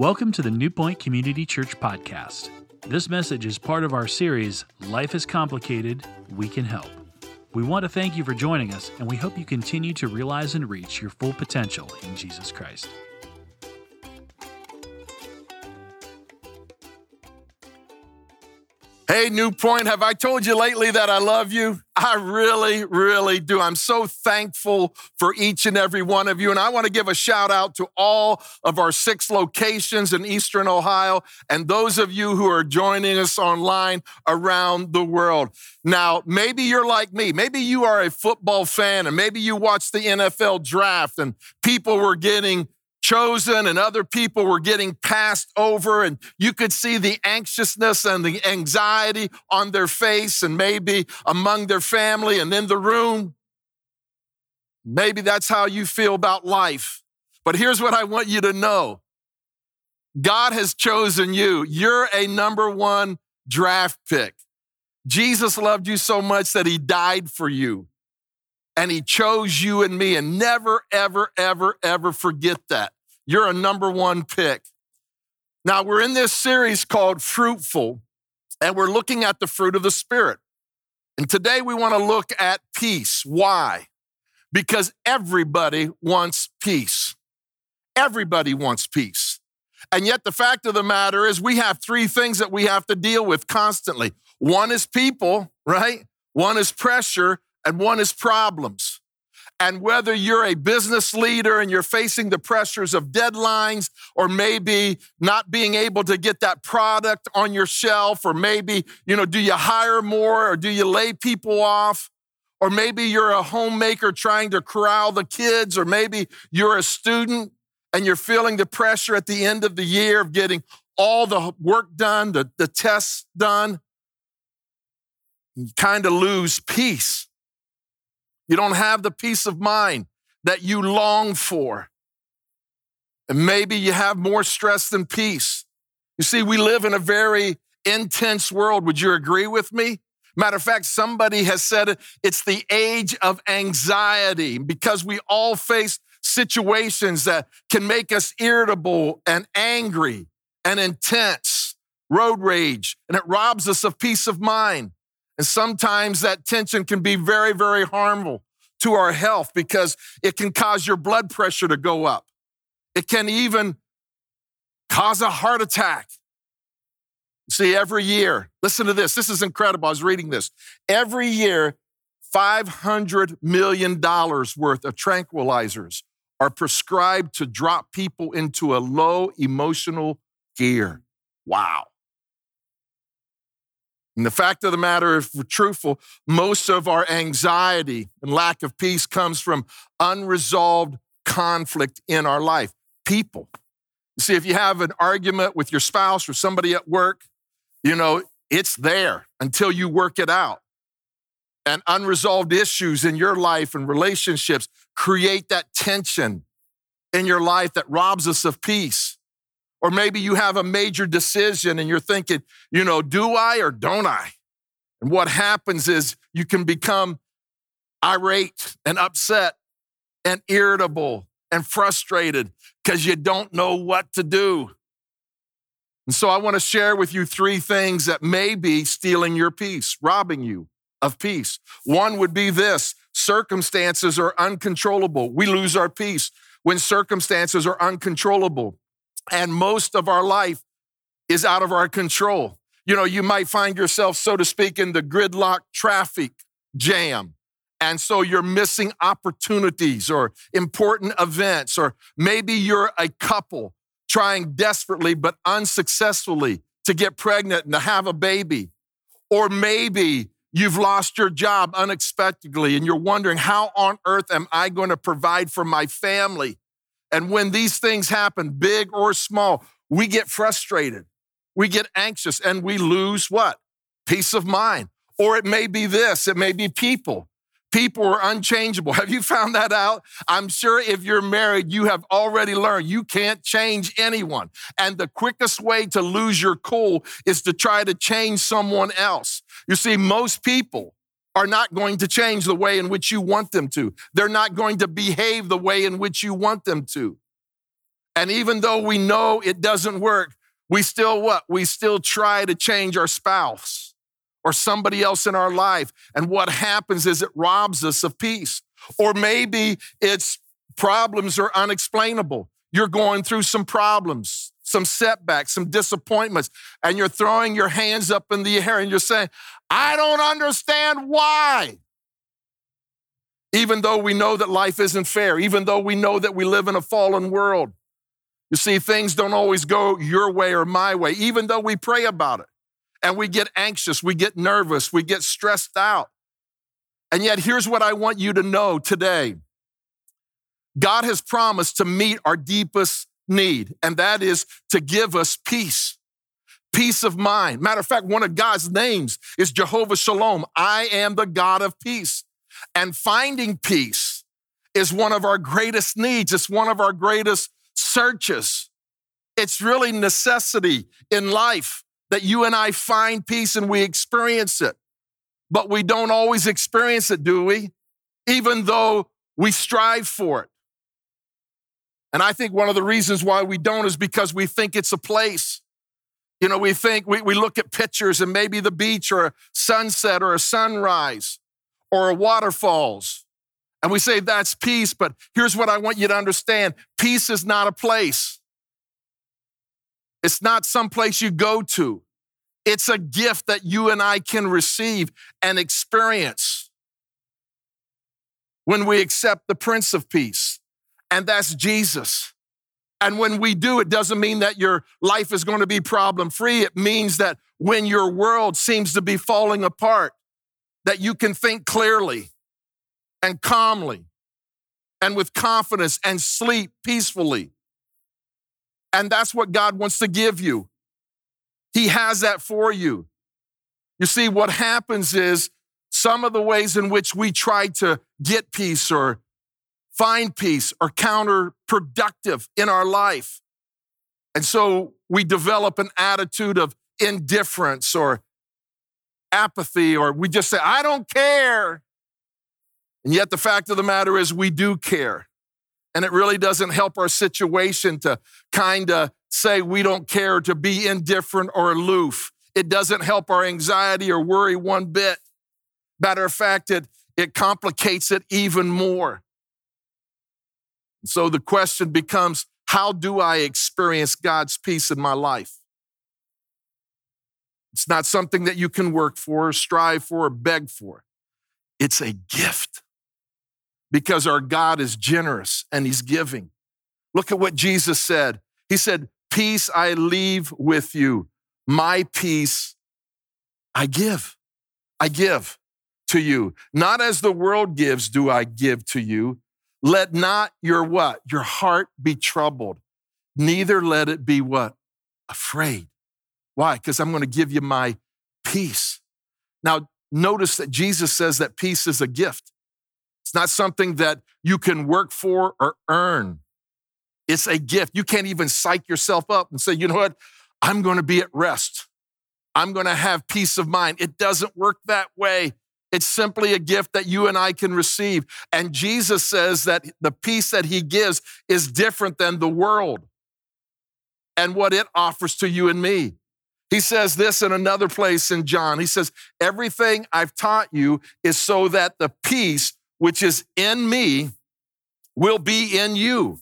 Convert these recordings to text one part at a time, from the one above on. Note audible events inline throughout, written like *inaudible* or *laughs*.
Welcome to the New Point Community Church podcast. This message is part of our series, Life is Complicated, We Can Help. We want to thank you for joining us, and we hope you continue to realize and reach your full potential in Jesus Christ. Hey, New Point, have I told you lately that I love you? I really, really do. I'm so thankful for each and every one of you. And I want to give a shout out to all of our six locations in Eastern Ohio and those of you who are joining us online around the world. Now, maybe you're like me. Maybe you are a football fan and maybe you watch the NFL draft and people were getting chosen and other people were getting passed over and you could see the anxiousness and the anxiety on their face and maybe among their family and in the room. Maybe that's how you feel about life. But here's what I want you to know. God has chosen you. You're a number one draft pick. Jesus loved you so much that he died for you and he chose you and me. And never, ever, ever, ever forget that. You're a number one pick. Now, we're in this series called Fruitful, and we're looking at the fruit of the Spirit. And today we want to look at peace. Why? Because everybody wants peace. Everybody wants peace. And yet, the fact of the matter is, we have three things that we have to deal with constantly one is people, right? One is pressure, and one is problems. And whether you're a business leader and you're facing the pressures of deadlines, or maybe not being able to get that product on your shelf, or maybe, you know, do you hire more or do you lay people off? Or maybe you're a homemaker trying to corral the kids, or maybe you're a student and you're feeling the pressure at the end of the year of getting all the work done, the, the tests done. You kind of lose peace. You don't have the peace of mind that you long for. And maybe you have more stress than peace. You see, we live in a very intense world. Would you agree with me? Matter of fact, somebody has said it's the age of anxiety because we all face situations that can make us irritable and angry and intense, road rage, and it robs us of peace of mind. And sometimes that tension can be very, very harmful to our health because it can cause your blood pressure to go up. It can even cause a heart attack. See, every year, listen to this. This is incredible. I was reading this. Every year, $500 million worth of tranquilizers are prescribed to drop people into a low emotional gear. Wow. And the fact of the matter, if we're truthful, most of our anxiety and lack of peace comes from unresolved conflict in our life. People. See, if you have an argument with your spouse or somebody at work, you know, it's there until you work it out. And unresolved issues in your life and relationships create that tension in your life that robs us of peace. Or maybe you have a major decision and you're thinking, you know, do I or don't I? And what happens is you can become irate and upset and irritable and frustrated because you don't know what to do. And so I want to share with you three things that may be stealing your peace, robbing you of peace. One would be this circumstances are uncontrollable. We lose our peace when circumstances are uncontrollable and most of our life is out of our control. You know, you might find yourself, so to speak, in the gridlock traffic jam. And so you're missing opportunities or important events, or maybe you're a couple trying desperately but unsuccessfully to get pregnant and to have a baby. Or maybe you've lost your job unexpectedly and you're wondering, how on earth am I going to provide for my family? And when these things happen, big or small, we get frustrated, we get anxious, and we lose what? Peace of mind. Or it may be this, it may be people. People are unchangeable. *laughs* Have you found that out? I'm sure if you're married, you have already learned you can't change anyone. And the quickest way to lose your cool is to try to change someone else. You see, most people are not going to change the way in which you want them to. They're not going to behave the way in which you want them to. And even though we know it doesn't work, we still what? We still try to change our spouse or somebody else in our life. And what happens is it robs us of peace. Or maybe it's problems are unexplainable. You're going through some problems, some setbacks, some disappointments, and you're throwing your hands up in the air and you're saying, I don't understand why. Even though we know that life isn't fair, even though we know that we live in a fallen world. You see, things don't always go your way or my way, even though we pray about it and we get anxious, we get nervous, we get stressed out. And yet, here's what I want you to know today God has promised to meet our deepest need, and that is to give us peace, peace of mind. Matter of fact, one of God's names is Jehovah Shalom. I am the God of peace. And finding peace is one of our greatest needs, it's one of our greatest searches. It's really necessity in life that you and I find peace and we experience it. But we don't always experience it, do we? Even though we strive for it. And I think one of the reasons why we don't is because we think it's a place. You know, we think we, we look at pictures and maybe the beach or a sunset or a sunrise or a waterfalls. And we say that's peace, but here's what I want you to understand peace is not a place. It's not some place you go to. It's a gift that you and I can receive and experience when we accept the Prince of Peace, and that's Jesus. And when we do, it doesn't mean that your life is going to be problem free. It means that when your world seems to be falling apart, that you can think clearly and calmly and with confidence and sleep peacefully. And that's what God wants to give you. He has that for you. You see, what happens is some of the ways in which we try to get peace or find peace are counterproductive in our life. And so we develop an attitude of indifference or apathy, or we just say, I don't care. And yet, the fact of the matter is, we do care. And it really doesn't help our situation to kind of say we don't care, to be indifferent or aloof. It doesn't help our anxiety or worry one bit. Matter of fact, it, it complicates it even more. So the question becomes how do I experience God's peace in my life? It's not something that you can work for, strive for, or beg for. It's a gift because our God is generous and He's giving. Look at what Jesus said. He said, Peace I leave with you, my peace I give. I give to you. Not as the world gives, do I give to you. Let not your what? Your heart be troubled. Neither let it be what? Afraid. Why? Because I'm going to give you my peace. Now, notice that Jesus says that peace is a gift. It's not something that you can work for or earn. It's a gift. You can't even psych yourself up and say, you know what? I'm going to be at rest. I'm going to have peace of mind. It doesn't work that way. It's simply a gift that you and I can receive. And Jesus says that the peace that he gives is different than the world and what it offers to you and me. He says this in another place in John. He says, Everything I've taught you is so that the peace which is in me will be in you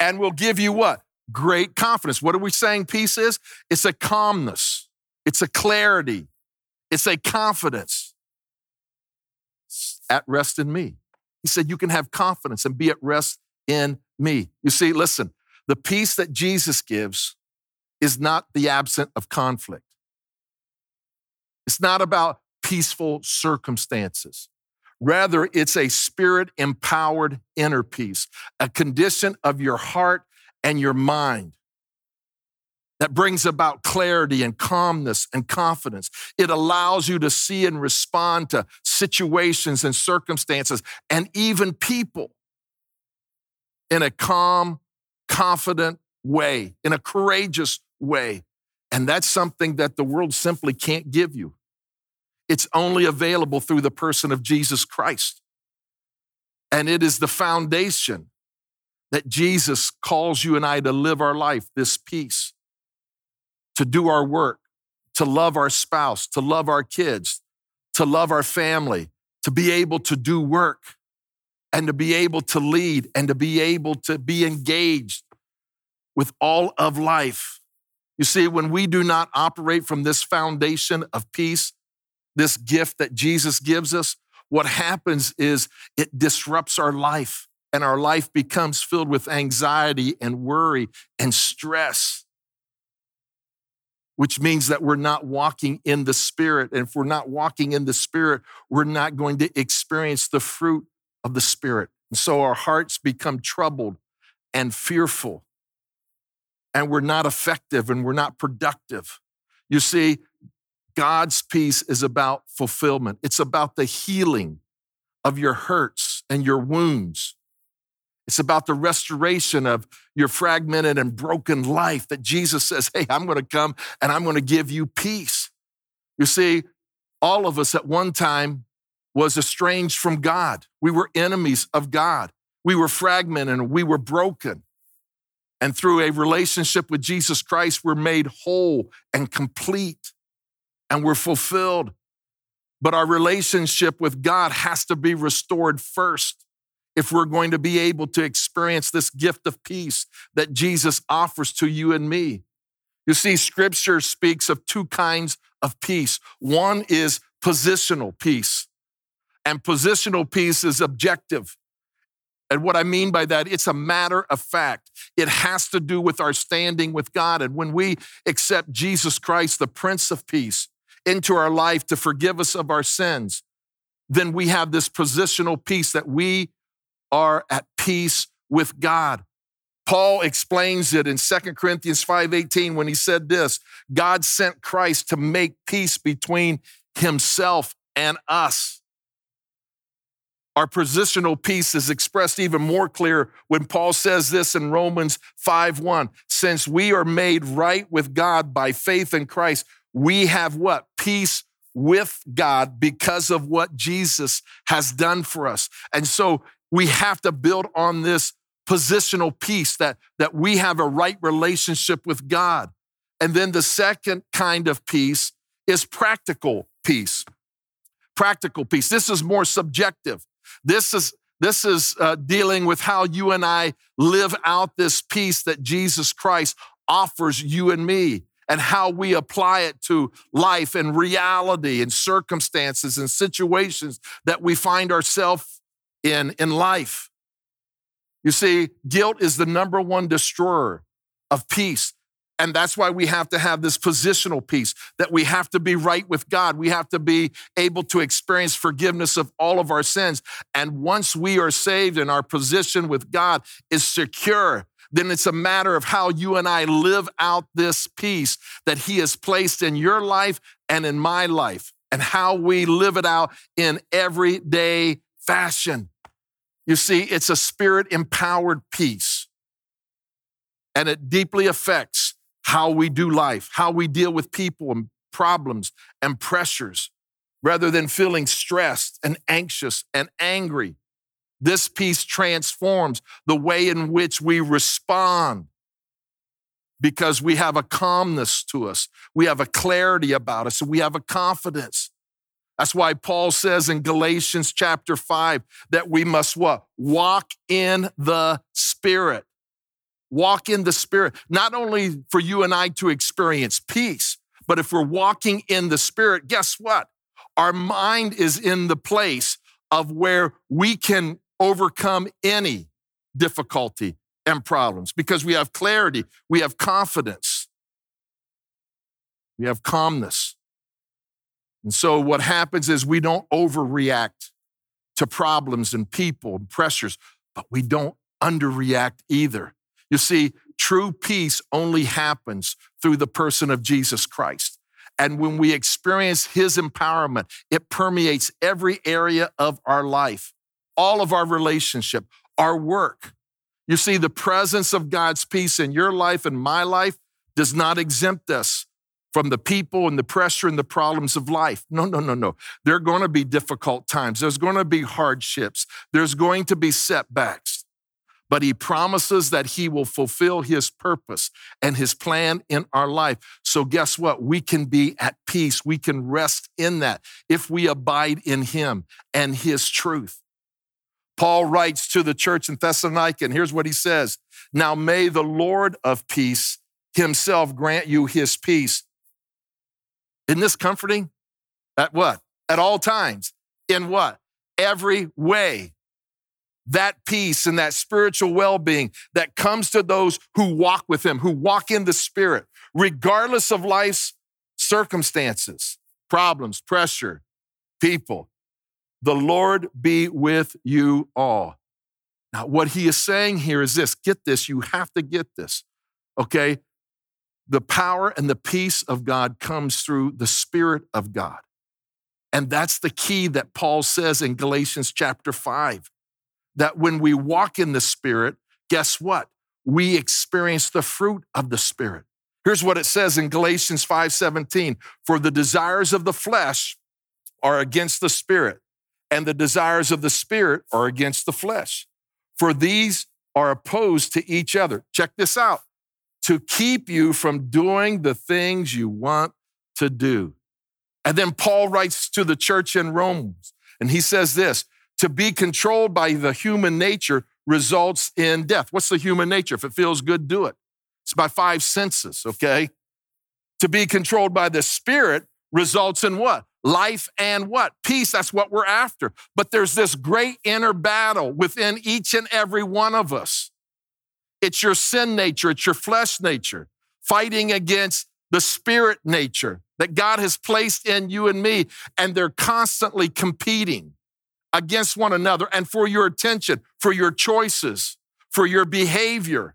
and will give you what? Great confidence. What are we saying peace is? It's a calmness, it's a clarity, it's a confidence at rest in me. He said, You can have confidence and be at rest in me. You see, listen, the peace that Jesus gives is not the absence of conflict. It's not about peaceful circumstances. Rather, it's a spirit empowered inner peace, a condition of your heart and your mind that brings about clarity and calmness and confidence. It allows you to see and respond to situations and circumstances and even people in a calm, confident way, in a courageous way. And that's something that the world simply can't give you. It's only available through the person of Jesus Christ. And it is the foundation that Jesus calls you and I to live our life, this peace, to do our work, to love our spouse, to love our kids, to love our family, to be able to do work and to be able to lead and to be able to be engaged with all of life. You see, when we do not operate from this foundation of peace, this gift that Jesus gives us, what happens is it disrupts our life and our life becomes filled with anxiety and worry and stress, which means that we're not walking in the Spirit. And if we're not walking in the Spirit, we're not going to experience the fruit of the Spirit. And so our hearts become troubled and fearful, and we're not effective and we're not productive. You see, God's peace is about fulfillment, it's about the healing of your hurts and your wounds. It's about the restoration of your fragmented and broken life that Jesus says, Hey, I'm going to come and I'm going to give you peace. You see, all of us at one time was estranged from God. We were enemies of God. We were fragmented and we were broken. And through a relationship with Jesus Christ, we're made whole and complete and we're fulfilled. But our relationship with God has to be restored first if we're going to be able to experience this gift of peace that Jesus offers to you and me. You see, scripture speaks of two kinds of peace. One is positional peace, and positional peace is objective. And what I mean by that, it's a matter of fact. It has to do with our standing with God. And when we accept Jesus Christ, the Prince of Peace, into our life to forgive us of our sins, then we have this positional peace that we are at peace with God. Paul explains it in 2 Corinthians 5:18 when he said this, God sent Christ to make peace between himself and us. Our positional peace is expressed even more clear when Paul says this in Romans 5:1, since we are made right with God by faith in Christ, we have what? Peace with God because of what Jesus has done for us. And so we have to build on this positional peace that, that we have a right relationship with God. And then the second kind of peace is practical peace. Practical peace. This is more subjective. This is this is uh, dealing with how you and I live out this peace that Jesus Christ offers you and me and how we apply it to life and reality and circumstances and situations that we find ourselves in, in life. You see, guilt is the number one destroyer of peace. And that's why we have to have this positional peace, that we have to be right with God. We have to be able to experience forgiveness of all of our sins. And once we are saved and our position with God is secure, then it's a matter of how you and I live out this peace that He has placed in your life and in my life, and how we live it out in everyday fashion. You see, it's a spirit empowered peace, and it deeply affects how we do life, how we deal with people and problems and pressures, rather than feeling stressed and anxious and angry. This peace transforms the way in which we respond because we have a calmness to us, we have a clarity about us, and we have a confidence. That's why Paul says in Galatians chapter 5 that we must what? Walk in the Spirit. Walk in the Spirit, not only for you and I to experience peace, but if we're walking in the Spirit, guess what? Our mind is in the place of where we can overcome any difficulty and problems because we have clarity, we have confidence, we have calmness. And so what happens is we don't overreact to problems and people and pressures, but we don't underreact either. You see, true peace only happens through the person of Jesus Christ. And when we experience his empowerment, it permeates every area of our life, all of our relationship, our work. You see, the presence of God's peace in your life and my life does not exempt us from the people and the pressure and the problems of life. No, no, no, no. There are going to be difficult times. There's going to be hardships. There's going to be setbacks. but he promises that he will fulfill his purpose and his plan in our life. So, guess what? We can be at peace. We can rest in that if we abide in him and his truth. Paul writes to the church in Thessalonica, and here's what he says Now may the Lord of peace himself grant you his peace. Isn't this comforting? At what? At all times. In what? Every way that peace and that spiritual well being that comes to those who walk with Him, who walk in the Spirit, regardless of life's circumstances, problems, pressure, people. The Lord be with you all. Now, what He is saying here is this get this, you have to get this, okay? The power and the peace of God comes through the Spirit of God. And that's the key that Paul says in Galatians chapter 5 that when we walk in the Spirit, guess what? We experience the fruit of the Spirit. Here's what it says in Galatians 5:17, for the desires of the flesh are against the spirit, and the desires of the spirit are against the flesh. For these are opposed to each other. Check this out. To keep you from doing the things you want to do. And then Paul writes to the church in Rome, and he says this to be controlled by the human nature results in death. What's the human nature? If it feels good, do it. It's by five senses, okay? To be controlled by the spirit results in what? Life and what? Peace. That's what we're after. But there's this great inner battle within each and every one of us. It's your sin nature, it's your flesh nature, fighting against the spirit nature that God has placed in you and me, and they're constantly competing against one another and for your attention, for your choices, for your behavior.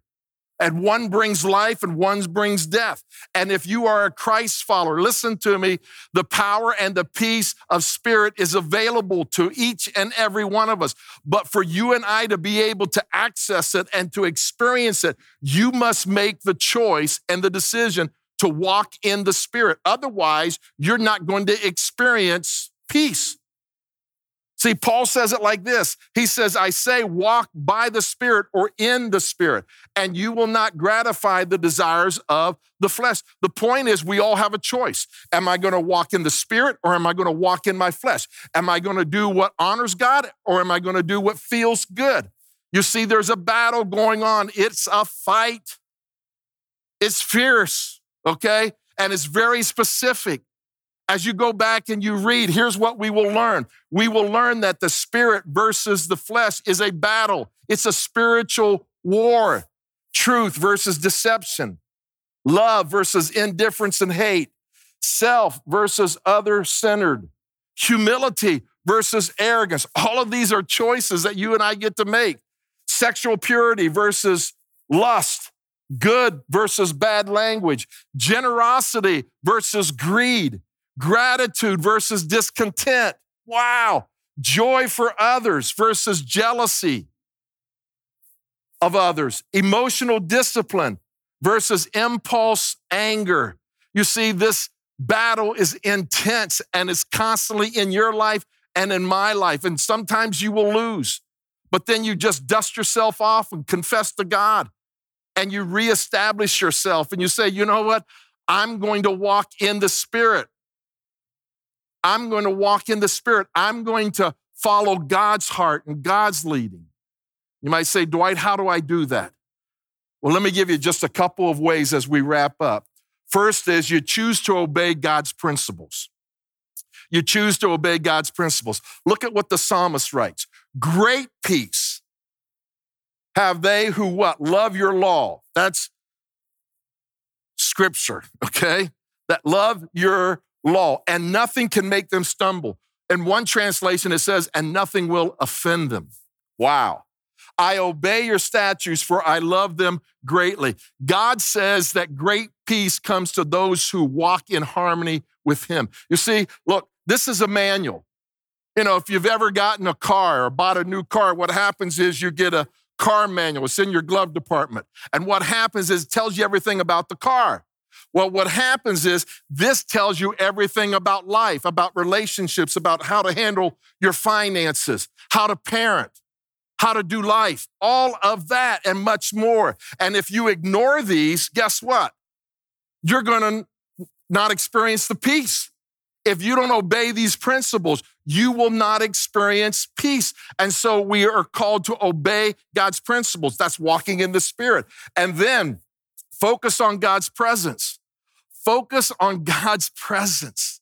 And one brings life and one brings death. And if you are a Christ follower, listen to me, the power and the peace of spirit is available to each and every one of us. But for you and I to be able to access it and to experience it, you must make the choice and the decision to walk in the spirit. Otherwise, you're not going to experience peace. See, Paul says it like this He says, I say, walk by the Spirit or in the Spirit, and you will not gratify the desires of the flesh. The point is, we all have a choice. Am I going to walk in the Spirit or am I going to walk in my flesh? Am I going to do what honors God or am I going to do what feels good? You see, there's a battle going on, it's a fight. It's fierce, okay? And it's very specific as you go back and you read, here's what we will learn. We will learn that the spirit versus the flesh is a battle, it's a spiritual war. Truth versus deception, love versus indifference and hate, self versus other centered, humility versus arrogance. All of these are choices that you and I get to make. Sexual purity versus lust, good versus bad language, generosity versus greed, Gratitude versus discontent. Wow. Joy for others versus jealousy of others. Emotional discipline versus impulse anger. You see, this battle is intense and it's constantly in your life and in my life. And sometimes you will lose, but then you just dust yourself off and confess to God and you reestablish yourself and you say, you know what? I'm going to walk in the Spirit. I'm going to walk in the Spirit. I'm going to follow God's heart and God's leading. You might say, Dwight, how do I do that? Well, let me give you just a couple of ways as we wrap up. First is you choose to obey God's principles. You choose to obey God's principles. Look at what the psalmist writes. Great peace have they who what? Love your law. That's scripture, *laughs* okay? That love your law, and nothing can make them stumble. In one translation, it says, and nothing will offend them. Wow. I obey your statutes, for I love them greatly. God says that great peace comes to those who walk in harmony with Him. You see, look, this is a manual. You know, if you've ever gotten a car or bought a new car, what happens is you get a car manual. It's in your glove department. And what happens is it tells you everything about the car. Well, what happens is this tells you everything about life, about relationships, about how to handle your finances, how to parent. how to do life, all of that and much more. And if you ignore these, guess what? You're going to not experience the peace. If you don't obey these principles, you will not experience peace. And so we are called to obey God's principles. That's walking in the Spirit. And then focus on God's presence. Focus on *laughs* God's presence.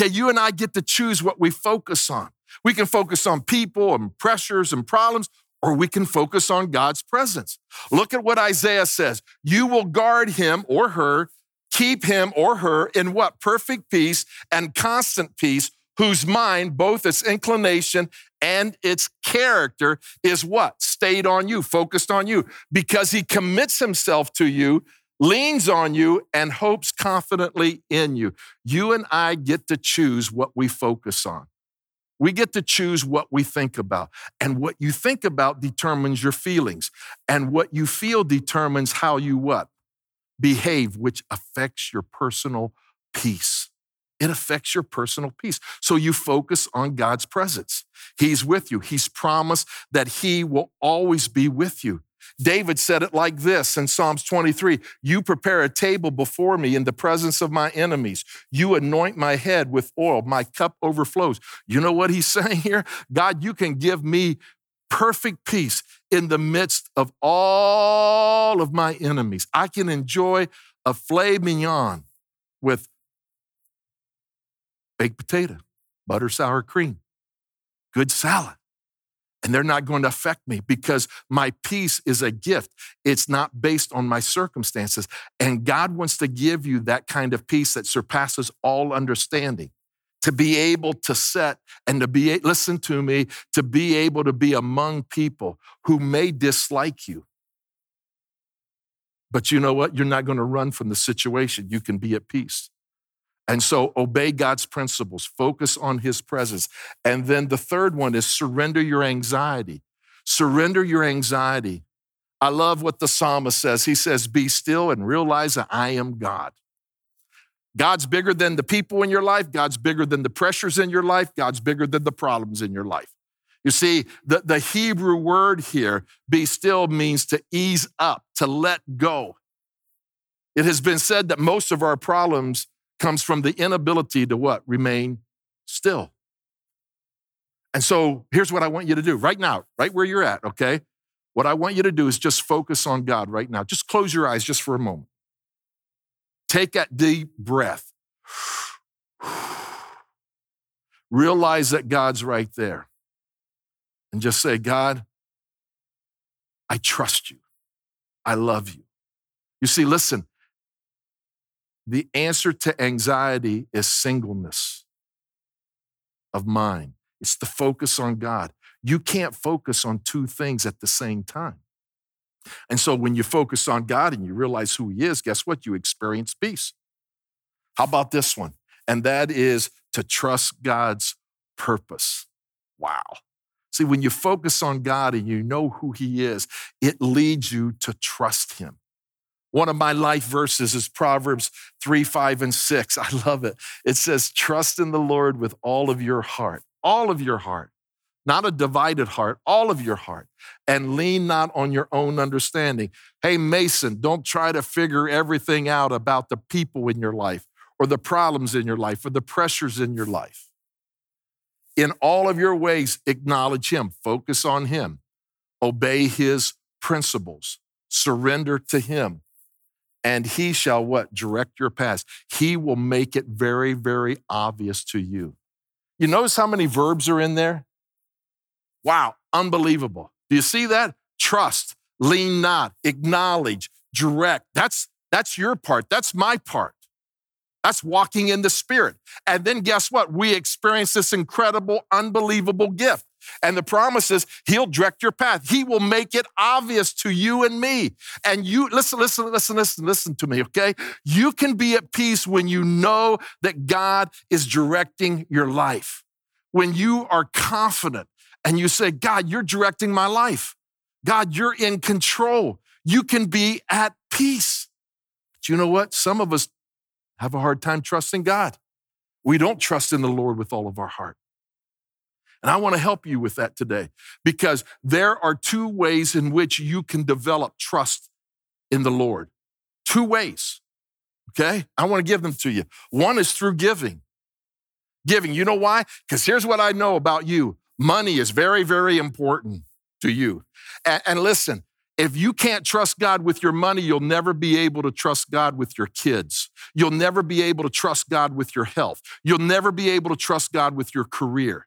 Okay, you and I get to choose what we focus on. We can focus on people and pressures and problems, or we can focus on God's presence. Look at what Isaiah says. You will guard him or her, keep him or her in what? Perfect peace and constant peace, whose mind, both its inclination and its character, is what? Stayed on you, focused on you, because he commits himself to you leans on you and hopes confidently in you. You and I get to choose what we focus on. We get to choose what we think about. And what you think about determines your feelings. And what you feel determines how you what? Behave, which affects your personal peace. It affects your personal peace. So you focus on God's presence. He's with you. He's promised that He will always be with you. David said it like this in Psalms 23 You prepare a table before me in the presence of my enemies. You anoint my head with oil. My cup overflows. You know what he's *laughs* saying here? God, you can give me perfect peace in the midst of all of my enemies. I can enjoy a filet mignon with baked potato, butter, sour cream, good salad and they're not going to affect me because my peace is a gift. It's not based on my circumstances. And God wants to give you that kind of peace that surpasses all understanding. To be able to set and to be, listen to me, to be able to be among people who may dislike you. But you know what? You're not going to run from the situation. You can be at peace. And so obey God's principles, focus on his presence. And then the third one is surrender your anxiety. Surrender your anxiety. I love what the psalmist says. He says, Be still and realize that I am God. God's bigger than the people in your life. God's bigger than the pressures in your life. God's bigger than the problems in your life. You see, the, the Hebrew word here, be still, means to ease up, to let go. It has been said that most of our problems comes from the inability to what? Remain still. And so here's what I want you to do right now, right where you're at, okay? What I want you to do is just focus on God right now. Just close your eyes just for a moment. Take that deep breath. *sighs* Realize that God's right there. And just say, God, I trust you. I love you. You see, listen, the answer to anxiety is singleness of mind. It's the focus on God. You can't focus on two things at the same time. And so when you focus on God and you realize who He is, guess what? You experience peace. How about this one? And that is to trust God's purpose. Wow. See, when you focus on God and you know who He is, it leads you to trust Him. One of my life verses is Proverbs 3, 5, and 6. I love it. It says, Trust in the Lord with all of your heart, all of your heart, not a divided heart, all of your heart, and lean not on your own understanding. Hey, Mason, don't try to figure everything out about the people in your life or the problems in your life or the pressures in your life. In all of your ways, acknowledge Him, focus on Him, obey His principles, surrender to Him and he shall what? Direct your paths. He will make it very, very obvious to you. You notice how many verbs are in there? Wow, unbelievable. Do you see that? Trust, lean not, acknowledge, direct. That's that's your part. That's my part. That's walking in the spirit. And then guess what? We experience this incredible, unbelievable gift. And the promise is he'll direct your path. He will make it obvious to you and me. And you, listen, listen, listen, listen, listen to me, okay? You can be at peace when you know that God is directing your life. When you are confident and you say, God, you're directing my life. God, you're in control. You can be at peace. But you know what? Some of us have a hard time trusting God. We don't trust in the Lord with all of our heart. And I want to help you with that today because there are two ways in which you can develop trust in the Lord. Two ways. Okay? I want to give them to you. One is through giving. Giving. You know why? Because here's what I know about you money is very, very important to you. And, and, listen, if you can't trust God with your money, you'll never be able to trust God with your kids. You'll never be able to trust God with your health. You'll never be able to trust God with your career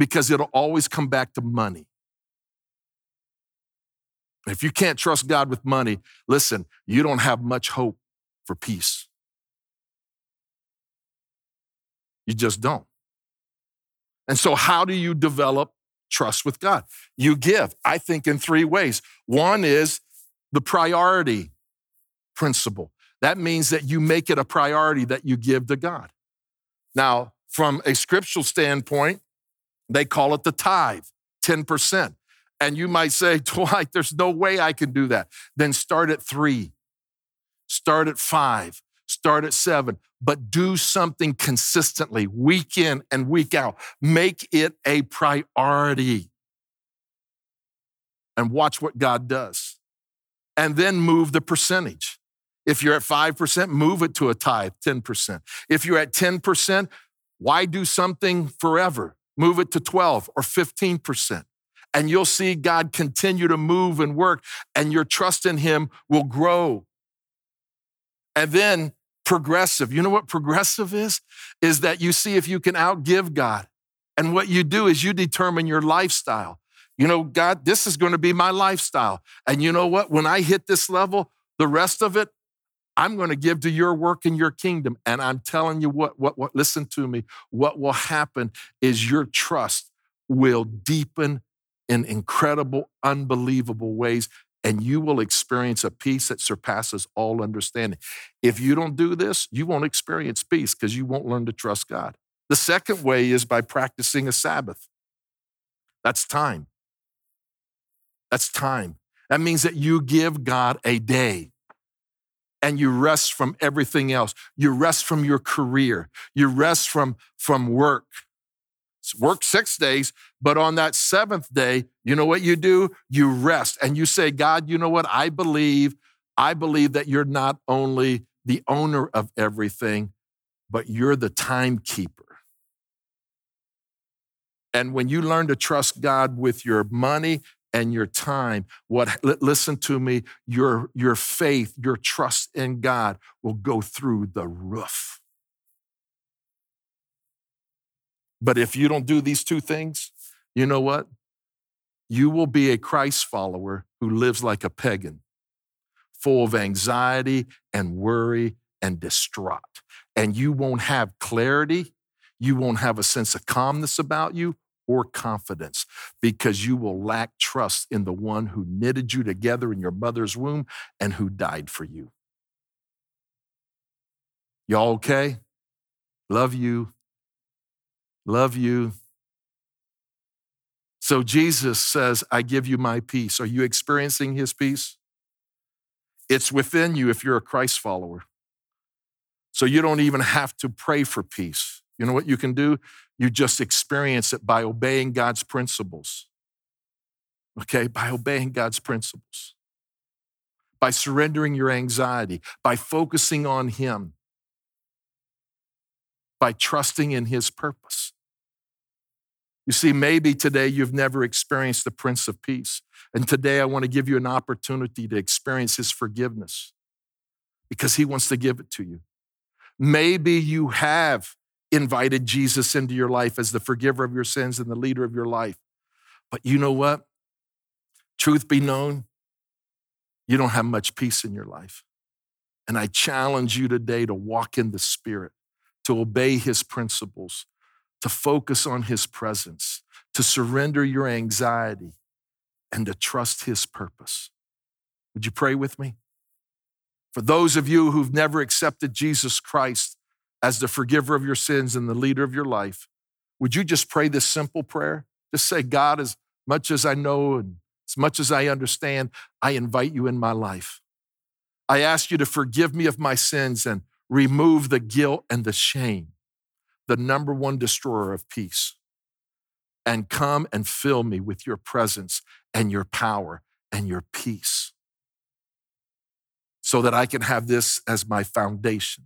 because it'll always come back to money. If you can't trust God with money, listen, you don't have much hope for peace. You just don't. And so, how do you develop trust with God? You give, I think, in three ways. One is the priority principle. That means that you make it a priority that you give to God. Now, from a scriptural standpoint, they call it the tithe, 10%. And you might say, *laughs* Dwight, there's no way I can do that. Then start at three, start at five, start at seven, but do something consistently, week in and week out. Make it a priority. And watch what God does. And then move the percentage. If you're at 5%, move it to a tithe, 10%. If you're at 10%, why do something forever? Move it to 12 or 15% and you'll see God continue to move and work, and your trust in Him will grow. And then progressive. You know what progressive is? Is that you see if you can outgive God. And what you do is you determine your lifestyle. You know, God, this is going to be my lifestyle. And you know what? When I hit this level, the rest of it, I'm going to give to your work in your kingdom. And I'm telling you what, what, what, listen to me. What will happen is your trust will deepen in incredible, unbelievable ways, and you will experience a peace that surpasses all understanding. If you don't do this, you won't experience peace because you won't learn to trust God. The second way is by practicing a Sabbath. That's time. That's time. That means that you give God a day and you rest from everything else. You rest from your career. You rest from, from work work six days, but on that seventh day, you know what you do? You rest and you say, God, you know what? I believe, I believe that you're not only the owner of everything, but you're the timekeeper. And when you learn to trust God with your money and your time, what listen to me, your, your faith, your trust in God will go through the roof. But if you don't do these two things, you know what? You will be a Christ follower who lives like a pagan, full of anxiety and worry and distraught. And you won't have clarity. You won't have a sense of calmness about you or confidence because you will lack trust in the one who knitted you together in your mother's womb and who died for you. Y'all okay? Love you. Love you. So Jesus says, I give you my peace. Are you experiencing his peace? It's within you if you're a Christ follower. So you don't even have to pray for peace. You know what you can do? You just experience it by obeying God's principles. Okay, by obeying God's principles, by surrendering your anxiety, by focusing on Him, by trusting in His purpose. You see, maybe today you've never experienced the Prince of Peace. And today I want to give you an opportunity to experience His forgiveness because He wants to give it to you. Maybe you have invited Jesus into your life as the forgiver of your sins and the leader of your life. But you know what? Truth be known, you don't have much peace in your life. And I challenge you today to walk in the Spirit, to obey His principles, to focus on His presence, to surrender your anxiety, and to trust His purpose. Would you pray with me? For those of you who've never accepted Jesus Christ as the forgiver of your sins and the leader of your life, would you just pray this simple prayer? Just say, God, as much as I know and as much as I understand, I invite you in my life. I ask you to forgive me of my sins and remove the guilt and the shame the number one destroyer of peace. and come and fill me with your presence and your power and your peace so that I can have this as my foundation.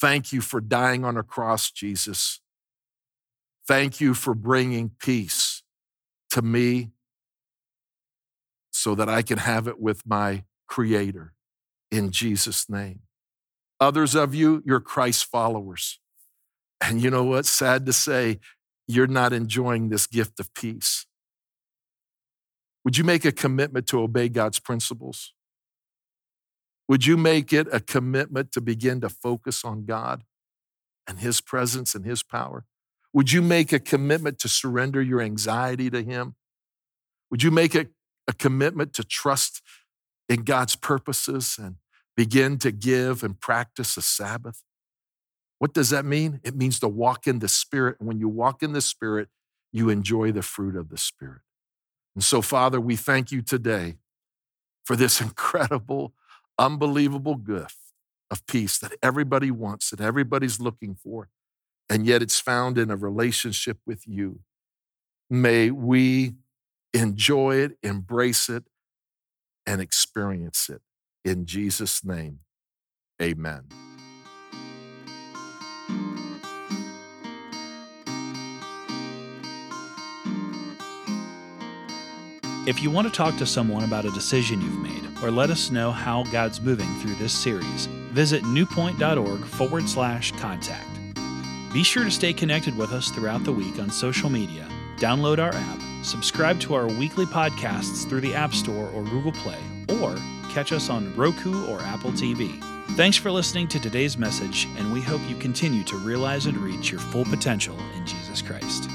Thank you for dying on a cross, Jesus. Thank you for bringing peace to me so that I can have it with my Creator in Jesus' name. Others of you, you're Christ followers. And you know what? Sad to say, you're not enjoying this gift of peace. Would you make a commitment to obey God's principles? Would you make it a commitment to begin to focus on God and His presence and His power? Would you make a commitment to surrender your anxiety to Him? Would you make a, a commitment to trust in God's purposes and begin to give and practice a Sabbath? What does that mean? It means to walk in the Spirit. And when you walk in the Spirit, you enjoy the fruit of the Spirit. And so, Father, we thank you today for this *laughs* incredible, unbelievable gift of peace that everybody wants, that everybody's looking for, and yet it's found in a relationship with you. May we enjoy it, embrace it, and experience it. In Jesus' name, amen. If you want to talk to someone about a decision you've made, or let us know how God's moving through this series, visit newpoint.org forward slash contact. Be sure to stay connected with us throughout the week on social media, download our app, subscribe to our weekly podcasts through the App Store or Google Play, or catch us on Roku or Apple TV. Thanks for listening to today's message, and we hope you continue to realize and reach your full potential in Jesus Christ.